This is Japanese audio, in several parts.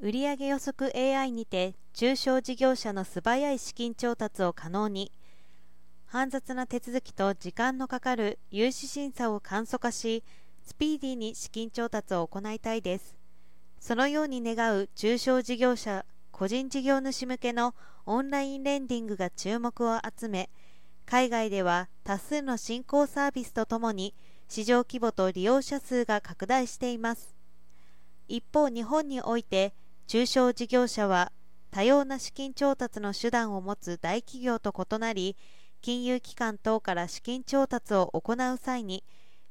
売上予測 AI にて中小事業者の素早い資金調達を可能に。煩雑な手続きと時間のかかる融資審査を簡素化しスピーディーに資金調達を行いたいです。そのように願う中小事業者個人事業主向けのオンラインレンディングが注目を集め海外では多数の新興サービスとともに市場規模と利用者数が拡大しています。一方日本において中小事業者は多様な資金調達の手段を持つ大企業と異なり金融機関等から資金調達を行う際に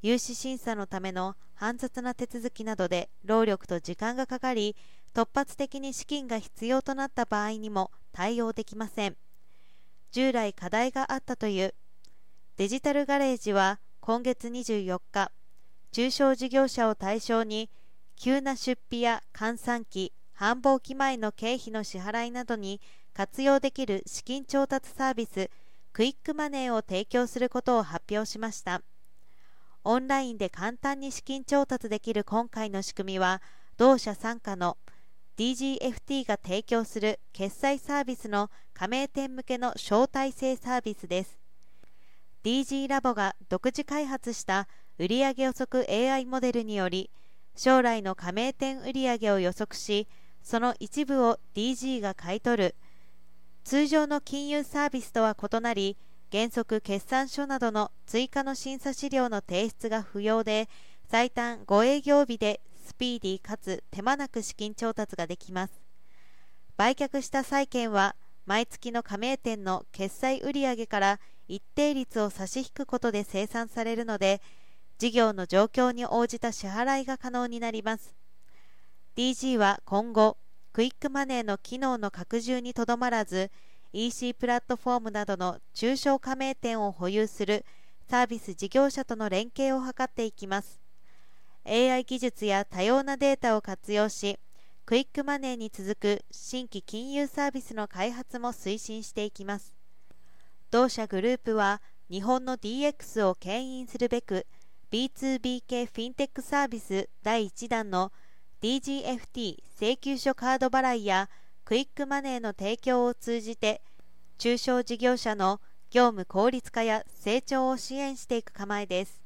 融資審査のための煩雑な手続きなどで労力と時間がかかり突発的に資金が必要となった場合にも対応できません。従来課題があったというデジタルガレージは今月24日中小事業者を対象に急な出費や換算期繁忙期前の経費の支払いなどに活用できる資金調達サービスクイックマネーを提供することを発表しました。オンラインで簡単に資金調達できる今回の仕組みは同社傘下の DGFT が提供する決済サービスの加盟店向けの招待制サービスです。DG ラボが独自開発した売上予測 AI モデルにより将来の加盟店売上を予測しその一部を DG が買い取る。通常の金融サービスとは異なり原則決算書などの追加の審査資料の提出が不要で最短5営業日でスピーディーかつ手間なく資金調達ができます。売却した債券は毎月の加盟店の決済売上から一定率を差し引くことで生産されるので事業の状況に応じた支払いが可能になります。DG は今後クイックマネーの機能の拡充にとどまらず EC プラットフォームなどの中小加盟店を保有するサービス事業者との連携を図っていきます。AI 技術や多様なデータを活用しクイックマネーに続く新規金融サービスの開発も推進していきます。同社グループは日本の DX を牽引するべく B2B 系フィンテックサービス第1弾の DGFT 請求書カード払いやクイックマネーの提供を通じて中小事業者の業務効率化や成長を支援していく構えです。